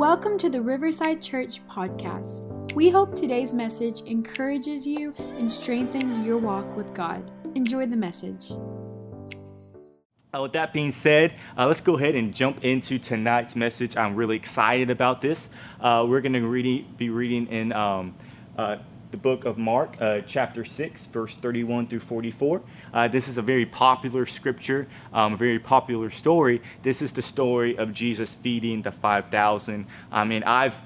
Welcome to the Riverside Church podcast. We hope today's message encourages you and strengthens your walk with God. Enjoy the message. Uh, with that being said, uh, let's go ahead and jump into tonight's message. I'm really excited about this. Uh, we're going to be reading in um, uh, the book of Mark, uh, chapter 6, verse 31 through 44. Uh, this is a very popular scripture, um, a very popular story. This is the story of Jesus feeding the 5,000. I mean, I've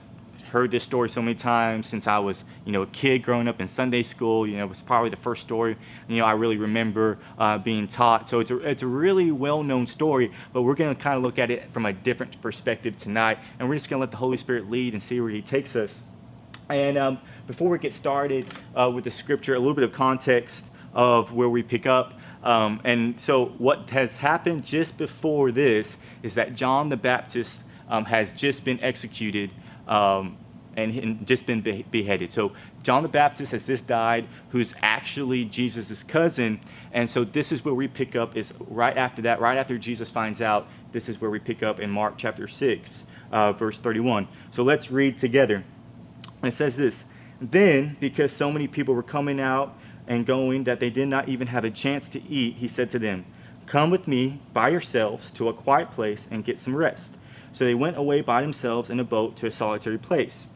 heard this story so many times since I was, you know, a kid growing up in Sunday school. You know, it was probably the first story, you know, I really remember uh, being taught. So it's a, it's a really well-known story, but we're going to kind of look at it from a different perspective tonight, and we're just going to let the Holy Spirit lead and see where He takes us. And um, before we get started uh, with the scripture, a little bit of context of where we pick up. Um, and so, what has happened just before this is that John the Baptist um, has just been executed um, and, and, just been be- beheaded. So, John the Baptist has just died, who's actually Jesus' cousin. And so, this is where we pick up, is right after that, right after Jesus finds out, this is where we pick up in Mark chapter 6, uh, verse 31. So, let's read together. It says this Then, because so many people were coming out and going that they did not even have a chance to eat, he said to them, Come with me by yourselves to a quiet place and get some rest. So they went away by themselves in a boat to a solitary place.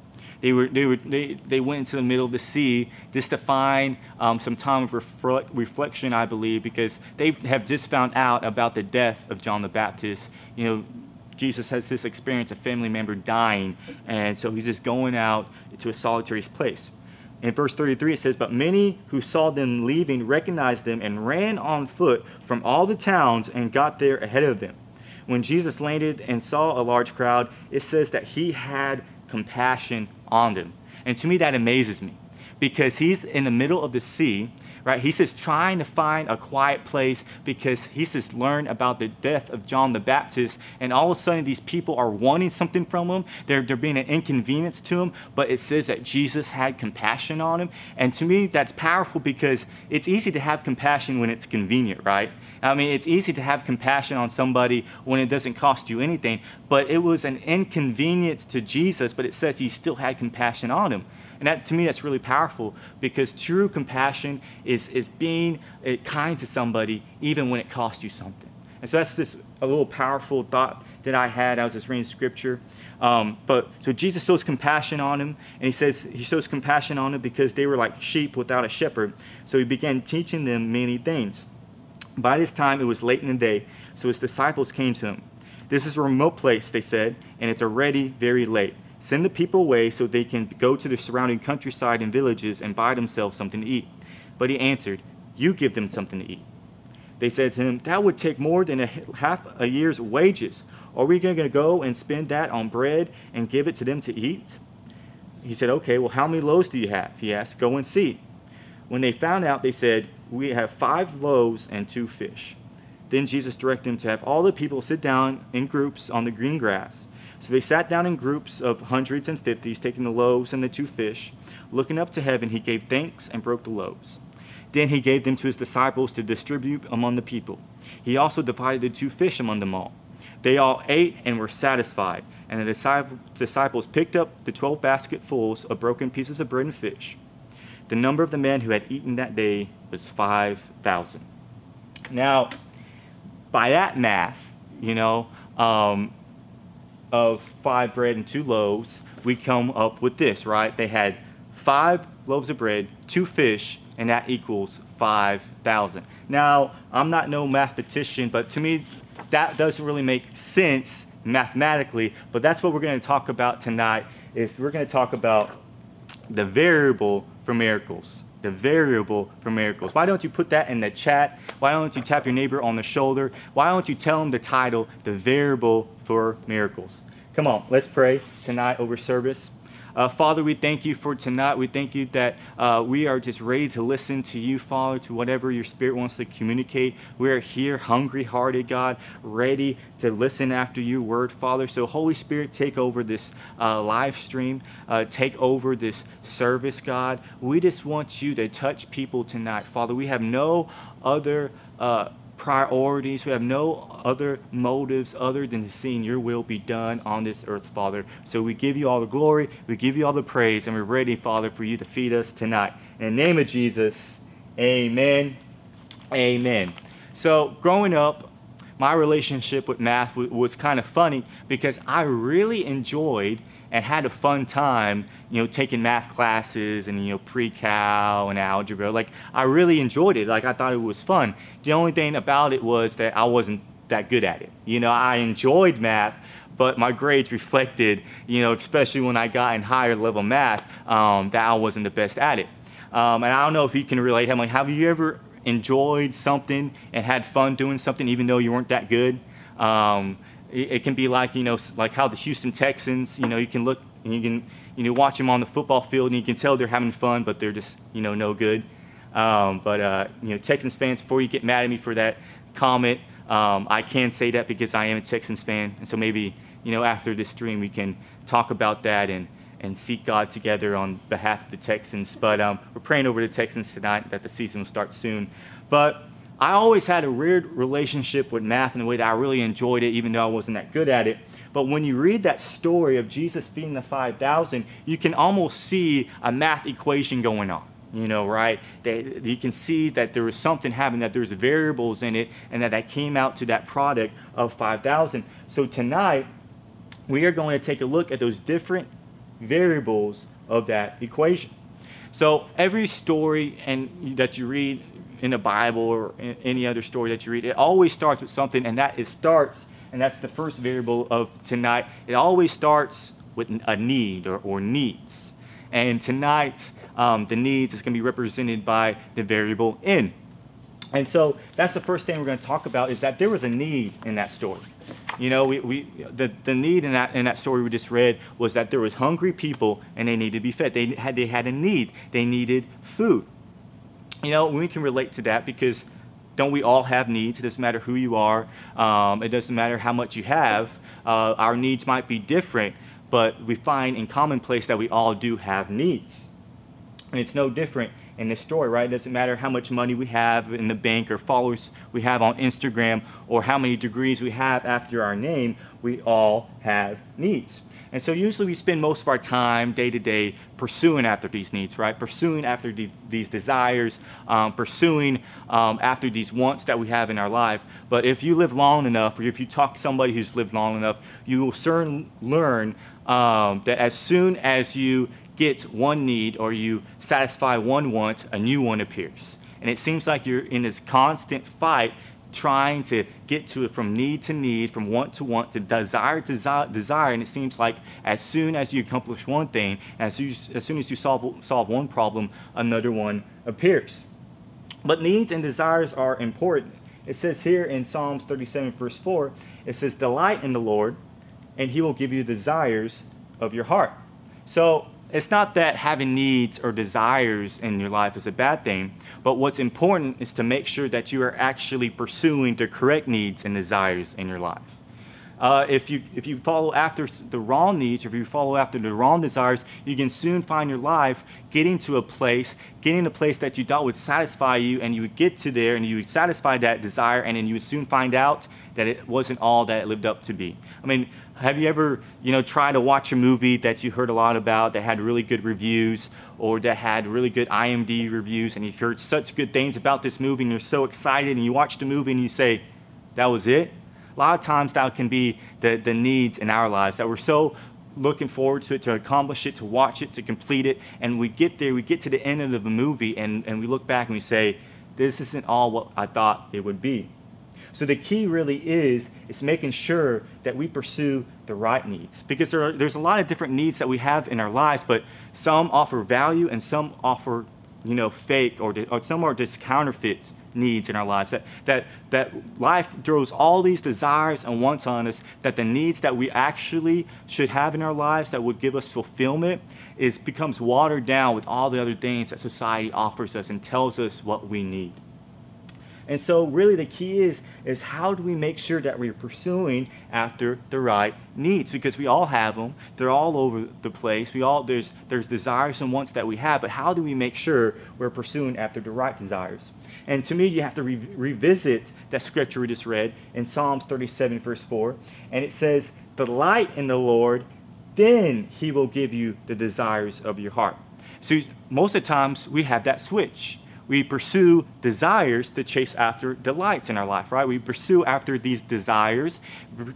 They, were, they, were, they, they went into the middle of the sea just to find um, some time of reflect, reflection, I believe, because they have just found out about the death of John the Baptist. You know, Jesus has this experience, a family member dying, and so he's just going out to a solitary place. In verse 33, it says, But many who saw them leaving recognized them and ran on foot from all the towns and got there ahead of them. When Jesus landed and saw a large crowd, it says that he had compassion on them. And to me, that amazes me because he's in the middle of the sea right? He says trying to find a quiet place because he says learn about the death of John the Baptist, and all of a sudden these people are wanting something from him. They're, they're being an inconvenience to him, but it says that Jesus had compassion on him. And to me, that's powerful because it's easy to have compassion when it's convenient, right? I mean, it's easy to have compassion on somebody when it doesn't cost you anything, but it was an inconvenience to Jesus, but it says he still had compassion on him. And that, to me, that's really powerful because true compassion is, is being uh, kind to somebody even when it costs you something. And so that's this a little powerful thought that I had I was just reading scripture. Um, but so Jesus shows compassion on him, and he says he shows compassion on them because they were like sheep without a shepherd. So he began teaching them many things. By this time, it was late in the day, so his disciples came to him. This is a remote place, they said, and it's already very late. Send the people away so they can go to the surrounding countryside and villages and buy themselves something to eat. But he answered, You give them something to eat. They said to him, That would take more than a half a year's wages. Are we going to go and spend that on bread and give it to them to eat? He said, Okay, well, how many loaves do you have? He asked, Go and see. When they found out, they said, We have five loaves and two fish. Then Jesus directed them to have all the people sit down in groups on the green grass. So they sat down in groups of hundreds and fifties, taking the loaves and the two fish. Looking up to heaven, he gave thanks and broke the loaves. Then he gave them to his disciples to distribute among the people. He also divided the two fish among them all. They all ate and were satisfied, and the disciples picked up the twelve basketfuls of broken pieces of bread and fish. The number of the men who had eaten that day was 5,000. Now, by that math, you know, um, of five bread and two loaves, we come up with this, right? They had five loaves of bread, two fish, and that equals 5,000. Now, I'm not no mathematician, but to me, that doesn't really make sense mathematically, but that's what we're to talk about tonight is we're to talk about the variable for miracles the variable for miracles. Why don't you put that in the chat? Why don't you tap your neighbor on the shoulder? Why don't you tell them the title, The Variable for Miracles? Come on, let's pray tonight over service. Uh, Father, we thank you for tonight. We thank you that uh, we are just ready to listen to you, Father, to whatever your Spirit wants to communicate. We are here, hungry hearted, God, ready to listen after your word, Father. So, Holy Spirit, take over this uh, live stream, uh, take over this service, God. We just want you to touch people tonight, Father. We have no other uh, priorities. We have no other motives other than seeing your will be done on this earth, Father. So we give you all the glory, we give you all the praise, and we're ready, Father, for you to feed us tonight. In the name of Jesus, amen. Amen. So growing up, my relationship with math was kind of funny because I really enjoyed and had a fun time, you know, taking math classes and, you know, pre-cal and algebra. Like, I really enjoyed it. Like, I thought it was fun. The only thing about it was that I wasn't that good at it. You know, I enjoyed math, but my grades reflected, you know, especially when I got in higher level math, um, that I wasn't the best at it. Um, and I don't know if you can relate. I'm like, have you ever enjoyed something and had fun doing something even though you weren't that good? Um, it, can be like, you know, like how the Houston Texans, you know, you can look and you can, you know, watch them on the football field and you can tell they're having fun, but they're just, you know, no good. Um, but, uh, you know, Texans fans, before you get mad at me for that comment, um, I can say that because I am a Texans fan. And so maybe, you know, after this stream, we can talk about that and, and seek God together on behalf of the Texans. But um, we're praying over the Texans tonight that the season will start soon. But I always had a weird relationship with math in the way that I really enjoyed it, even though I wasn't that good at it. But when you read that story of Jesus feeding the 5,000, you can almost see a math equation going on. You know, right? You can see that there was something happening, that there's variables in it, and that that came out to that product of 5,000. So tonight, we are going to take a look at those different variables of that equation. So every story and that you read in the Bible or any other story that you read, it always starts with something, and that it starts, and that's the first variable of tonight. It always starts with a need or, or needs. And tonight, um, the needs is going to be represented by the variable in. And so that's the first thing we're going to talk about is that there was a need in that story. You know, we, we, the, the need in that, in that story we just read was that there was hungry people and they needed to be fed. They had, they had a need. They needed food you know, we can relate to that because don't we all have needs? It doesn't matter who you are. Um, it doesn't matter how much you have. Uh, our needs might be different, but we find in commonplace that we all do have needs. And it's no different in this story, right? It doesn't matter how much money we have in the bank or followers we have on Instagram or how many degrees we have after our name, we all have needs. And so usually we spend most of our time day to day pursuing after these needs, right? Pursuing after these, these desires, um, pursuing um, after these wants that we have in our life. But if you live long enough, or if you talk to somebody who's lived long enough, you will soon learn um, that as soon as you get one need or you satisfy one want, a new one appears. And it seems like you're in this constant fight trying to get to it from need to need, from want to want, to desire to desire. And it seems like as soon as you accomplish one thing, as, you, as soon as you solve, solve one problem, another one appears. But needs and desires are important. It says here in Psalms 37, verse 4, it says, Delight in the Lord, and he will give you the desires of your heart. So it's not that having needs or desires in your life is a bad thing, but what's important is to make sure that you are actually pursuing the correct needs and desires in your life. Uh, if, you, if you follow after the wrong needs or if you follow after the wrong desires, you can soon find your life getting to a place, getting to a place that you thought would satisfy you, and you would get to there and you would satisfy that desire, and then you would soon find out that it wasn't all that it lived up to be. I mean, have you ever, you know, tried to watch a movie that you heard a lot about that had really good reviews or that had really good IMDb reviews and you've heard such good things about this movie and you're so excited and you watch the movie and you say, that was it? A lot of times that can be the, the needs in our lives that we're so looking forward to it, to accomplish it, to watch it, to complete it. And we get there, we get to the end of the movie and, and we look back and we say, this isn't all what I thought it would be. So the key really is is making sure that we pursue the right needs because there are, there's a lot of different needs that we have in our lives, but some offer value and some offer, you know, fake or, or some are just counterfeit needs in our lives. That, that, that life throws all these desires and wants on us, that the needs that we actually should have in our lives that would give us fulfillment is becomes watered down with all the other things that society offers us and tells us what we need. And so really the key is is how do we make sure that we're pursuing after the right needs because we all have them. They're all over the place. We all there's there's desires and wants that we have, but how do we make sure we're pursuing after the right desires? And to me, you have to re- revisit that scripture we just read in Psalms 37, verse 4. And it says, Delight in the Lord, then he will give you the desires of your heart. So most of the times we have that switch. We pursue desires to chase after delights in our life, right? We pursue after these desires,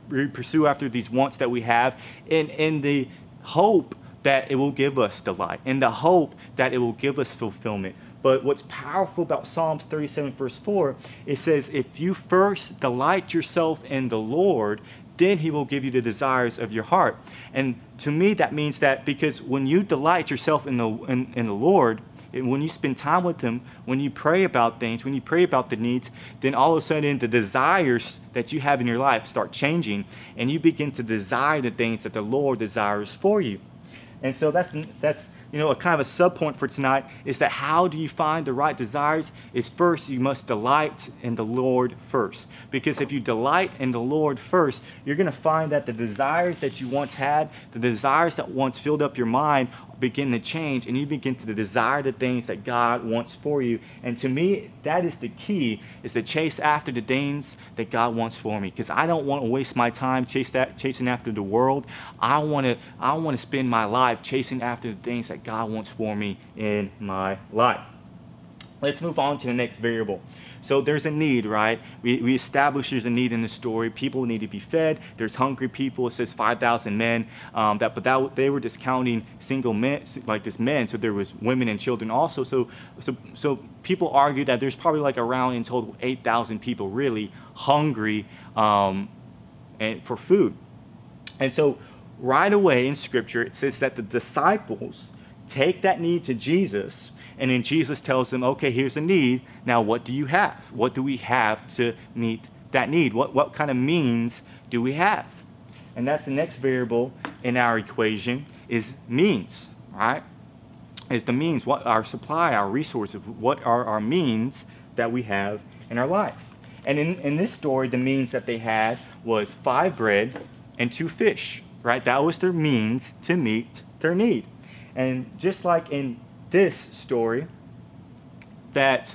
we pursue after these wants that we have in, in the hope that it will give us delight, in the hope that it will give us fulfillment. But what's powerful about Psalms 37, verse 4, it says, If you first delight yourself in the Lord, then he will give you the desires of your heart. And to me, that means that because when you delight yourself in the, in, in the Lord, when you spend time with him, when you pray about things, when you pray about the needs, then all of a sudden the desires that you have in your life start changing and you begin to desire the things that the Lord desires for you. And so that's, that's you know, a kind of a sub point for tonight is that how do you find the right desires? Is first you must delight in the Lord first. Because if you delight in the Lord first, you're going to find that the desires that you once had, the desires that once filled up your mind, begin to change and you begin to desire the things that God wants for you. And to me, that is the key, is to chase after the things that God wants for me. Because I don't want to waste my time chase that, chasing after the world. I want to I want to spend my life chasing after the things that God wants for me in my life. Let's move on to the next variable. So there's a need, right? We, we establish there's a need in the story. People need to be fed. There's hungry people. It says 5,000 men. Um, that, but that, they were discounting single men, like this men. So there was women and children also. So, so, so people argue that there's probably like around in total 8,000 people really hungry um, and for food. And so right away in Scripture, it says that the disciples take that need to Jesus and then Jesus tells them, okay, here's a need. Now, what do you have? What do we have to meet that need? What, what kind of means do we have? And that's the next variable in our equation is means, right? Is the means, what our supply, our resources, what are our means that we have in our life. And in, in this story, the means that they had was five bread and two fish, right? That was their means to meet their need. And just like in this story that,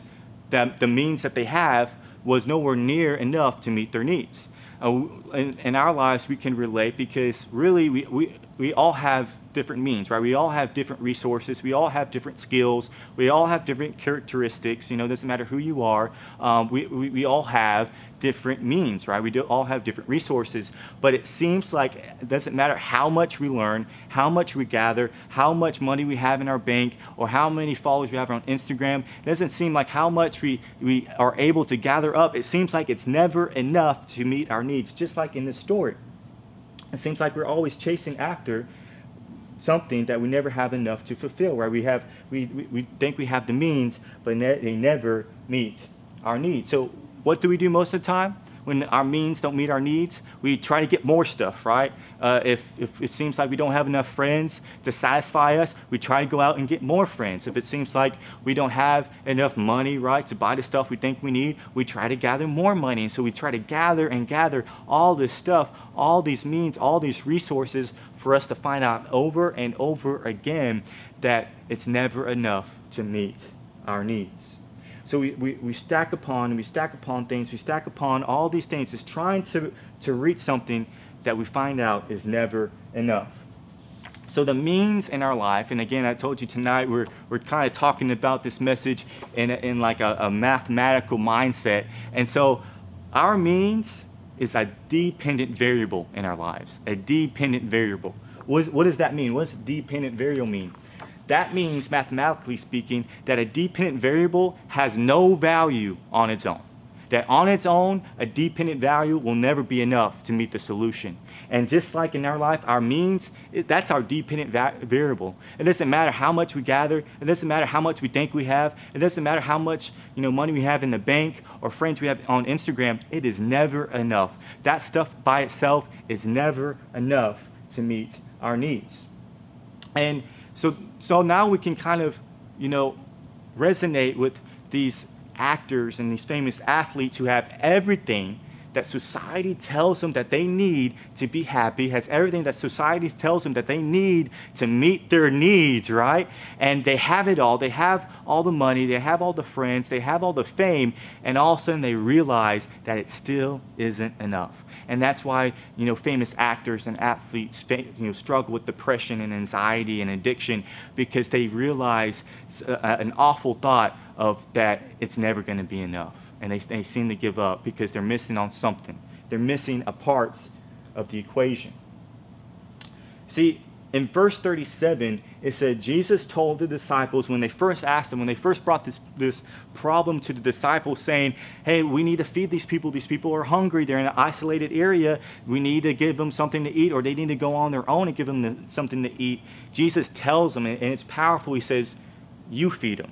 that the means that they have was nowhere near enough to meet their needs. Uh, in, in, our lives, we can relate because really we, we, we all have different means, right? We all have different resources. We all have different skills. We all have different characteristics. You know, doesn't matter who you are. Um, we, we, we all have different means, right? We do all have different resources. But it seems like it doesn't matter how much we learn, how much we gather, how much money we have in our bank, or how many followers we have on Instagram. It doesn't seem like how much we, we are able to gather up. It seems like it's never enough to meet our needs, just like in this story. It seems like we're always chasing after something that we never have enough to fulfill, right? We, have, we, we, we think we have the means, but ne- they never meet our needs. So what do we do most of the time? When our means don't meet our needs, we try to get more stuff, right? Uh, if, if it seems like we don't have enough friends to satisfy us, we try to go out and get more friends. If it seems like we don't have enough money, right, to buy the stuff we think we need, we try to gather more money. And so we try to gather and gather all this stuff, all these means, all these resources for us to find out over and over again that it's never enough to meet our needs. So we, we, we stack upon and we stack upon things, we stack upon all these things, just trying to, to reach something that we find out is never enough. So the means in our life, and again, I told you tonight we're, we're kind of talking about this message in, in like a, a mathematical mindset. And so our means is a dependent variable in our lives, a dependent variable. What, what does that mean? What does dependent variable mean? That means, mathematically speaking, that a dependent variable has no value on its own. That on its own, a dependent value will never be enough to meet the solution. And just like in our life, our means, that's our dependent va- variable. It doesn't matter how much we gather. It doesn't matter how much we think we have. It doesn't matter how much you know, money we have in the bank or friends we have on Instagram. It is never enough. That stuff by itself is never enough to meet our needs. And so, so now we can kind of, you know, resonate with these actors and these famous athletes who have everything that society tells them that they need to be happy, has everything that society tells them that they need to meet their needs, right? And they have it all. They have all the money, they have all the friends, they have all the fame, and all of a sudden they realize that it still isn't enough. And that's why, you know, famous actors and athletes, you know, struggle with depression and anxiety and addiction because they realize uh, an awful thought of that it's never going to be enough and they, they seem to give up because they're missing on something. They're missing a part of the equation. See, in verse 37, it said Jesus told the disciples when they first asked him, when they first brought this, this problem to the disciples, saying, Hey, we need to feed these people. These people are hungry. They're in an isolated area. We need to give them something to eat, or they need to go on their own and give them the, something to eat. Jesus tells them, and it's powerful. He says, You feed them,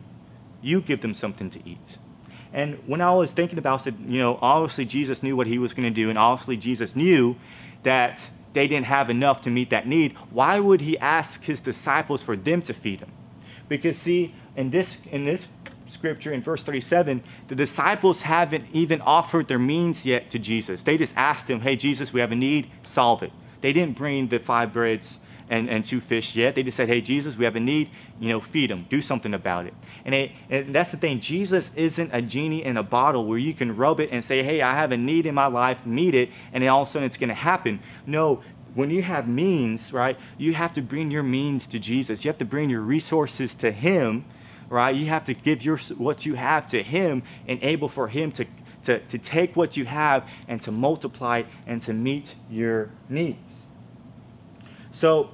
you give them something to eat. And when I was thinking about it, you know, obviously Jesus knew what he was going to do, and obviously Jesus knew that they didn't have enough to meet that need. Why would he ask his disciples for them to feed him? Because see, in this in this scripture in verse 37, the disciples haven't even offered their means yet to Jesus. They just asked him, "Hey Jesus, we have a need, solve it." They didn't bring the five breads and, and two fish yet. They just said, hey, Jesus, we have a need. You know, feed them. Do something about it. And, it, and that's the thing. Jesus isn't a genie in a bottle where you can rub it and say, hey, I have a need in my life, meet it, and then all of a sudden it's going to happen. No, when you have means, right, you have to bring your means to Jesus. You have to bring your resources to Him, right? You have to give your what you have to Him, enable for Him to, to, to take what you have and to multiply and to meet your needs. So,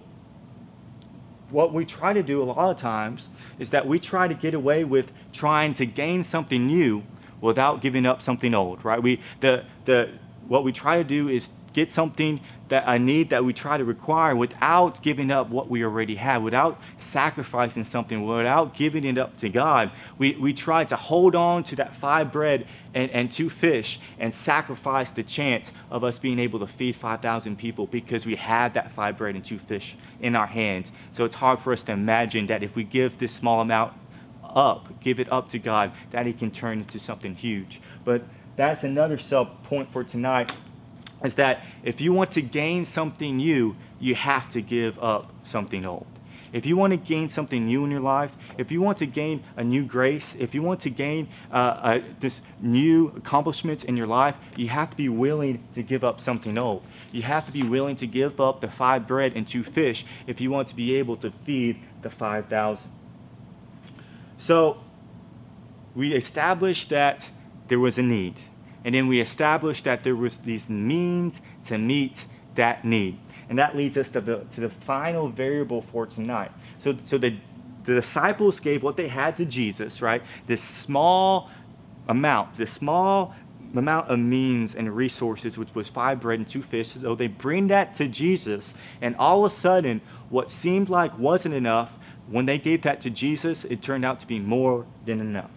what we try to do a lot of times is that we try to get away with trying to gain something new without giving up something old, right? We, the, the, what we try to do is get something that I need that we try to require without giving up what we already have, without sacrificing something, without giving it up to God. We, we try to hold on to that five bread and, and two fish and sacrifice the chance of us being able to feed 5,000 people because we have that five bread and two fish in our hands. So it's hard for us to imagine that if we give this small amount up, give it up to God, that He can turn into something huge. But that's another sub point for tonight is that if you want to gain something new, you have to give up something old. If you want to gain something new in your life, if you want to gain a new grace, if you want to gain uh, this new accomplishments in your life, you have to be willing to give up something old. You have to be willing to give up the five bread and two fish if you want to be able to feed the 5,000. So we established that there was a need and then we established that there was these means to meet that need. And that leads us to the, to the final variable for tonight. So, so the, the disciples gave what they had to Jesus, right? This small amount, this small amount of means and resources, which was five bread and two fish. So they bring that to Jesus, and all of a sudden, what seemed like wasn't enough, when they gave that to Jesus, it turned out to be more than enough.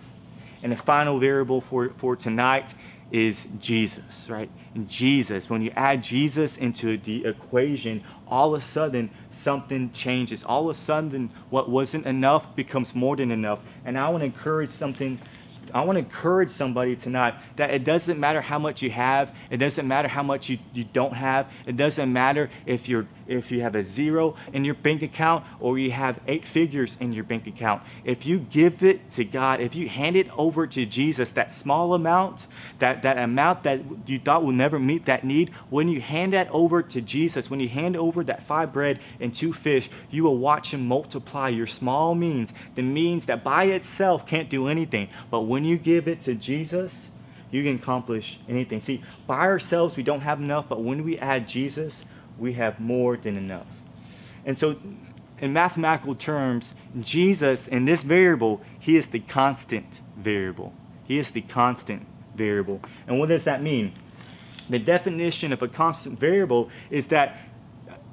And the final variable for, for tonight is Jesus, right? And Jesus, when you add Jesus into the equation, all of a sudden something changes. All of a sudden, what wasn't enough becomes more than enough. And I want to encourage something I want to encourage somebody tonight that it doesn't matter how much you have, it doesn't matter how much you, you don't have, it doesn't matter if you're if you have a zero in your bank account or you have eight figures in your bank account. If you give it to God, if you hand it over to Jesus, that small amount, that, that amount that you thought will never meet that need, when you hand that over to Jesus, when you hand over that five bread and two fish, you will watch Him multiply your small means, the means that by itself can't do anything. But when you give it to Jesus, you can accomplish anything. See, by ourselves, we don't have enough, but when we add Jesus, we have more than enough. And so, in mathematical terms, Jesus, in this variable, he is the constant variable. He is the constant variable. And what does that mean? The definition of a constant variable is that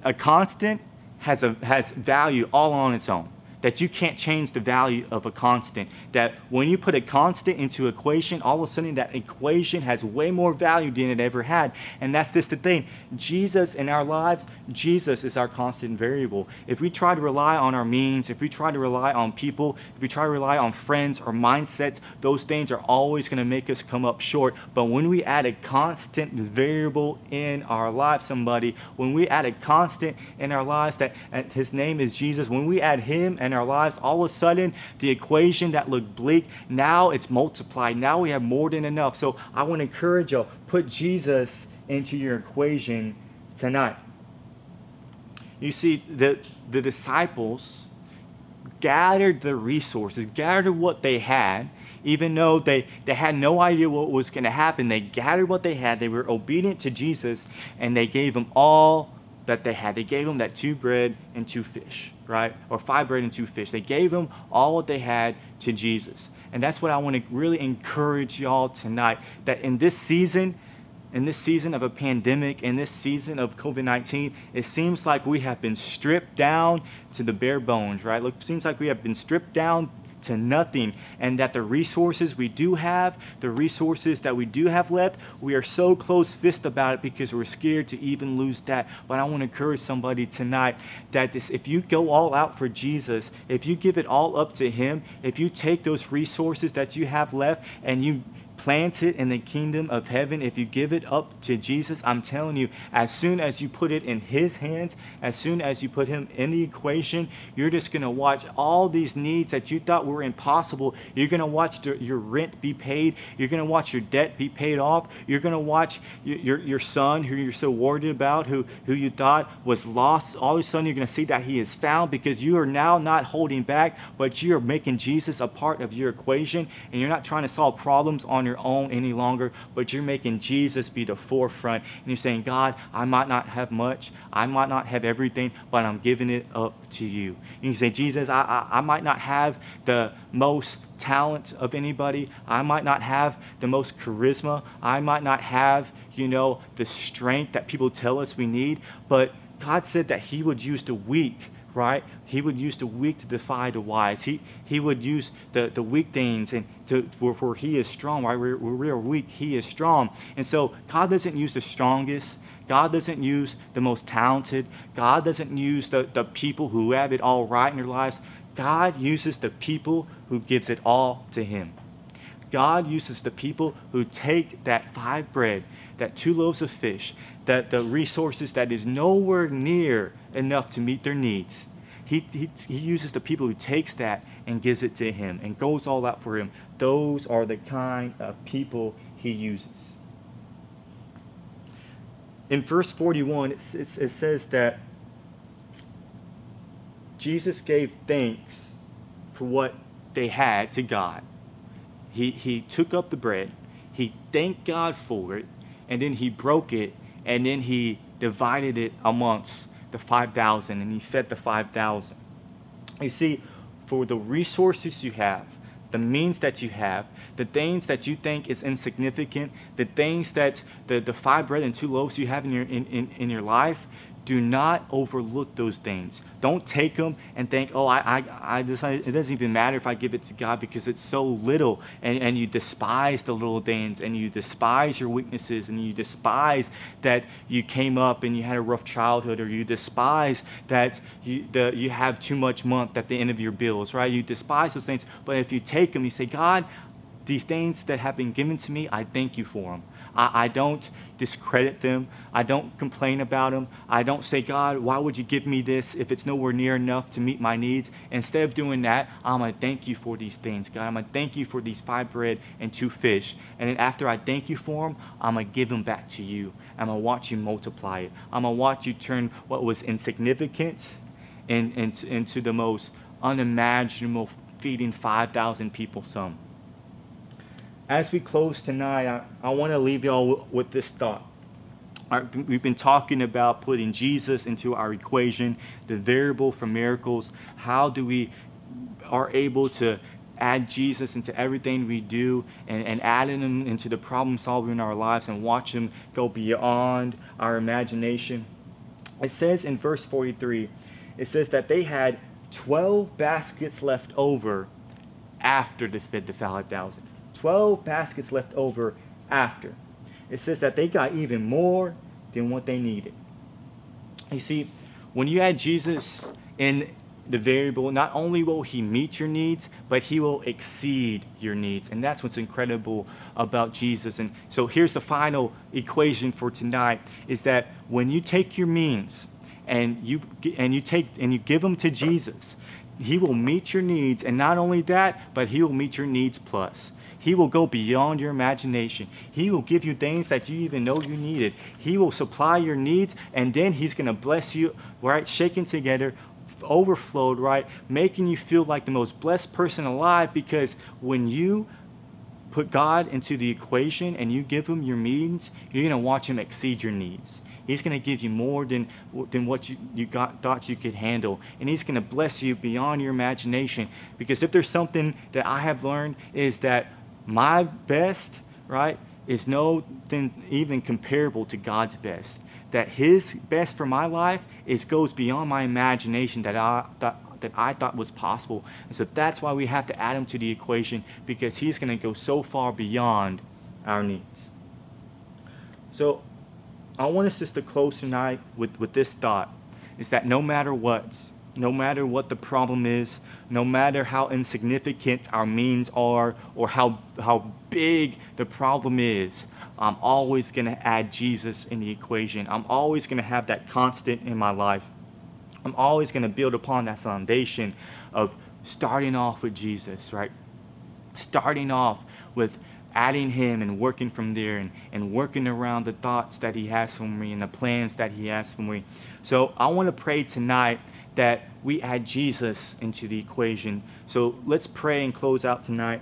a constant has, a, has value all on its own. That you can't change the value of a constant. That when you put a constant into equation, all of a sudden that equation has way more value than it ever had. And that's just the thing. Jesus in our lives, Jesus is our constant variable. If we try to rely on our means, if we try to rely on people, if we try to rely on friends or mindsets, those things are always going to make us come up short. But when we add a constant variable in our lives, somebody, when we add a constant in our lives that his name is Jesus, when we add him and in our lives, all of a sudden, the equation that looked bleak, now it's multiplied. Now we have more than enough. So I want to encourage you put Jesus into your equation tonight. You see, the, the disciples gathered the resources, gathered what they had, even though they, they had no idea what was going to happen. They gathered what they had, they were obedient to Jesus, and they gave him all that they had. They gave them that two bread and two fish right? Or five bread and two fish. They gave them all what they had to Jesus. And that's what I want to really encourage y'all tonight that in this season, in this season of a pandemic, in this season of COVID 19, it seems like we have been stripped down to the bare bones, right? It seems like we have been stripped down to nothing, and that the resources we do have, the resources that we do have left, we are so close fist about it because we're scared to even lose that. But I want to encourage somebody tonight that this, if you go all out for Jesus, if you give it all up to Him, if you take those resources that you have left and you plant it in the kingdom of heaven, if you give it up to Jesus, I'm telling you, as soon as you put it in His hands, as soon as you put Him in the equation, you're just going to watch all these needs that you thought were impossible. You're going to watch your rent be paid. You're going to watch your debt be paid off. You're going to watch your, your, your son, who you're so worried about, who, who you thought was lost. All of a sudden, you're going to see that He is found because you are now not holding back, but you are making Jesus a part of your equation, and you're not trying to solve problems on your your own any longer, but you're making Jesus be the forefront. And you're saying, God, I might not have much, I might not have everything, but I'm giving it up to you. And you say, Jesus, I, I, I might not have the most talent of anybody. I might not have the most charisma. I might not have, you know, the strength that people tell us we need. But God said that He would use the weak right? He would use the weak to defy the wise. He, he would use the, the weak things and to, he is strong, right? We're, we're weak, he is strong. And so God doesn't use the strongest. God doesn't use the most talented. God doesn't use the, the people who have it all right in their lives. God uses the people who gives it all to him. God uses the people who take that five bread, that two loaves of fish, that the resources that is nowhere near enough to meet their needs. He, he, he uses the people who takes that and gives it to him and goes all out for him. Those are the kind of people he uses. In verse 41, it, it, it says that Jesus gave thanks for what they had to God. He, he took up the bread, he thanked God for it, and then he broke it, and then he divided it amongst the 5,000 and he fed the 5,000. You see, for the resources you have, the means that you have, the things that you think is insignificant, the things that the, the five bread and two loaves you have in your, in, in, in your life, do not overlook those things. Don't take them and think, oh, I, I, I decide, it doesn't even matter if I give it to God because it's so little. And, and you despise the little things and you despise your weaknesses and you despise that you came up and you had a rough childhood or you despise that you, the, you have too much month at the end of your bills, right? You despise those things. But if you take them, you say, God, these things that have been given to me, I thank you for them. I, I don't discredit them. I don't complain about them. I don't say, God, why would you give me this if it's nowhere near enough to meet my needs? Instead of doing that, I'm going to thank you for these things, God. I'm going to thank you for these five bread and two fish. And then after I thank you for them, I'm going to give them back to you. I'm going to watch you multiply it. I'm going to watch you turn what was insignificant in, in, into the most unimaginable feeding 5,000 people some as we close tonight, I, I want to leave y'all with, this thought. we've been talking about putting Jesus into our equation, the variable for miracles. How do we are able to add Jesus into everything we do and, and adding him into the problem solving in our lives and watch him go beyond our imagination. It says in verse 43, it says that they had 12 baskets left over after they fed the 5,000. 12 baskets left over after. It says that they got even more than what they needed. You see, when you add Jesus in the variable, not only will he meet your needs, but he will exceed your needs. And that's what's incredible about Jesus. And so here's the final equation for tonight is that when you take your means and you and you take and you give them to Jesus, he will meet your needs and not only that, but he will meet your needs plus. He will go beyond your imagination. He will give you things that you even know you needed. He will supply your needs, and then He's going to bless you, right? Shaken together, overflowed, right? Making you feel like the most blessed person alive because when you put God into the equation and you give Him your needs, you're going to watch Him exceed your needs. He's going to give you more than, than what you, you got, thought you could handle. And He's going to bless you beyond your imagination. Because if there's something that I have learned is that my best, right, is no thing even comparable to God's best. That His best for my life is goes beyond my imagination that I that, that I thought was possible. And so that's why we have to add Him to the equation because He's going to go so far beyond our needs. So I want us just to close tonight with, with this thought is that no matter what, no matter what the problem is, no matter how insignificant our means are or how, how big the problem is, I'm always going to add Jesus in the equation. I'm always going to have that constant in my life. I'm always going to build upon that foundation of starting off with Jesus, right? Starting off with adding him and working from there and, and working around the thoughts that he has for me and the plans that he has for me. So I want to pray tonight that we add Jesus into the equation. So let's pray and close out tonight.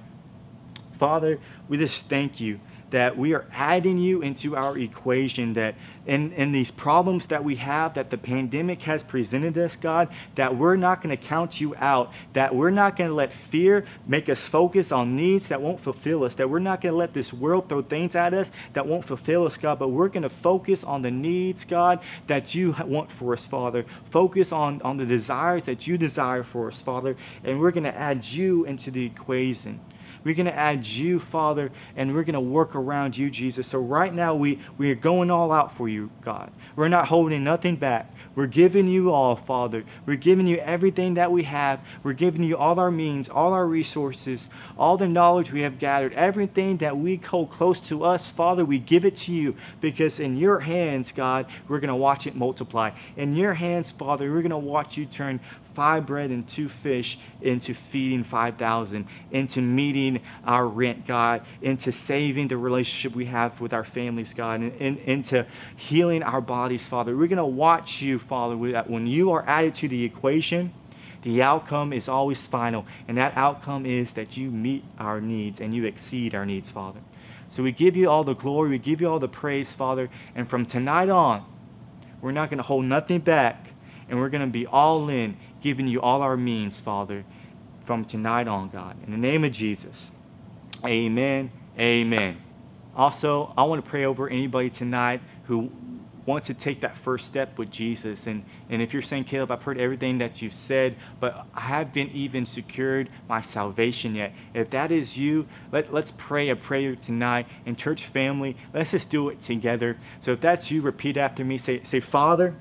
Father, we just thank you that we are adding you into our equation, that in, in these problems that we have, that the pandemic has presented us, God, that we're not going to count you out, that we're not going to let fear make us focus on needs that won't fulfill us, that we're not going to let this world throw things at us that won't fulfill us, God, but we're going to focus on the needs, God, that you want for us, Father. Focus on, on the desires that you desire for us, Father, and we're going to add you into the equation. We're going to add you, Father, and we're going to work around you, Jesus. So right now, we, we are going all out for you, God. We're not holding nothing back. We're giving you all, Father. We're giving you everything that we have. We're giving you all our means, all our resources, all the knowledge we have gathered, everything that we hold close to us, Father, we give it to you because in your hands, God, we're going to watch it multiply. In your hands, Father, we're going to watch you turn five bread and two fish into feeding 5,000, into meeting our rent, God, into saving the relationship we have with our families, God, and, and into healing our bodies, Father. We're going to watch you, Father, that when you are added to the equation. The outcome is always final, and that outcome is that you meet our needs and you exceed our needs, Father. So we give you all the glory, we give you all the praise, Father, and from tonight on, we're not going to hold nothing back, and we're going to be all in giving you all our means, Father, from tonight on, God. In the name of Jesus, amen, amen. Also, I want to pray over anybody tonight who wants to take that first step with Jesus. And, and if you're saying, Caleb, I've heard everything that you've said, but I haven't even secured my salvation yet. If that is you, let, let's pray a prayer tonight. And church family, let's just do it together. So if that's you, repeat after me. Say, say Father,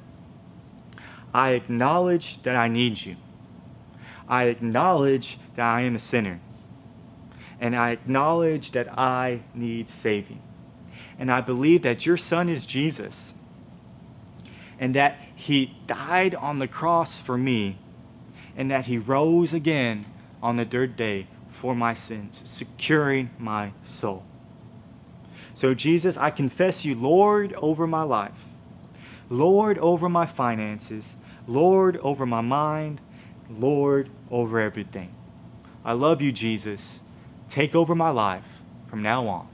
I acknowledge that I need you. I acknowledge that I am a sinner. And I acknowledge that I need saving. And I believe that your son is Jesus. And that he died on the cross for me. And that he rose again on the third day for my sins, securing my soul. So, Jesus, I confess you Lord over my life. Lord over my finances, Lord over my mind, Lord over everything. I love you, Jesus. Take over my life from now on.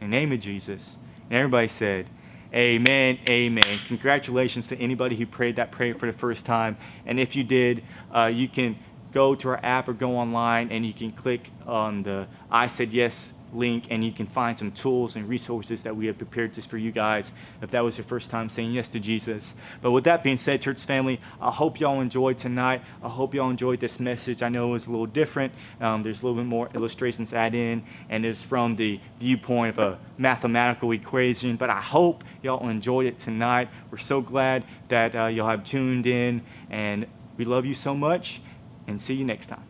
In the name of Jesus. And everybody said, Amen, amen. Congratulations to anybody who prayed that prayer for the first time. And if you did, uh, you can go to our app or go online and you can click on the I said yes link and you can find some tools and resources that we have prepared just for you guys if that was your first time saying yes to Jesus. But with that being said, church family, I hope y'all enjoyed tonight. I hope y'all enjoyed this message. I know it was a little different. Um, there's a little bit more illustrations added in, and it's from the viewpoint of a mathematical equation. But I hope y'all enjoyed it tonight. We're so glad that uh, y'all have tuned in, and we love you so much, and see you next time.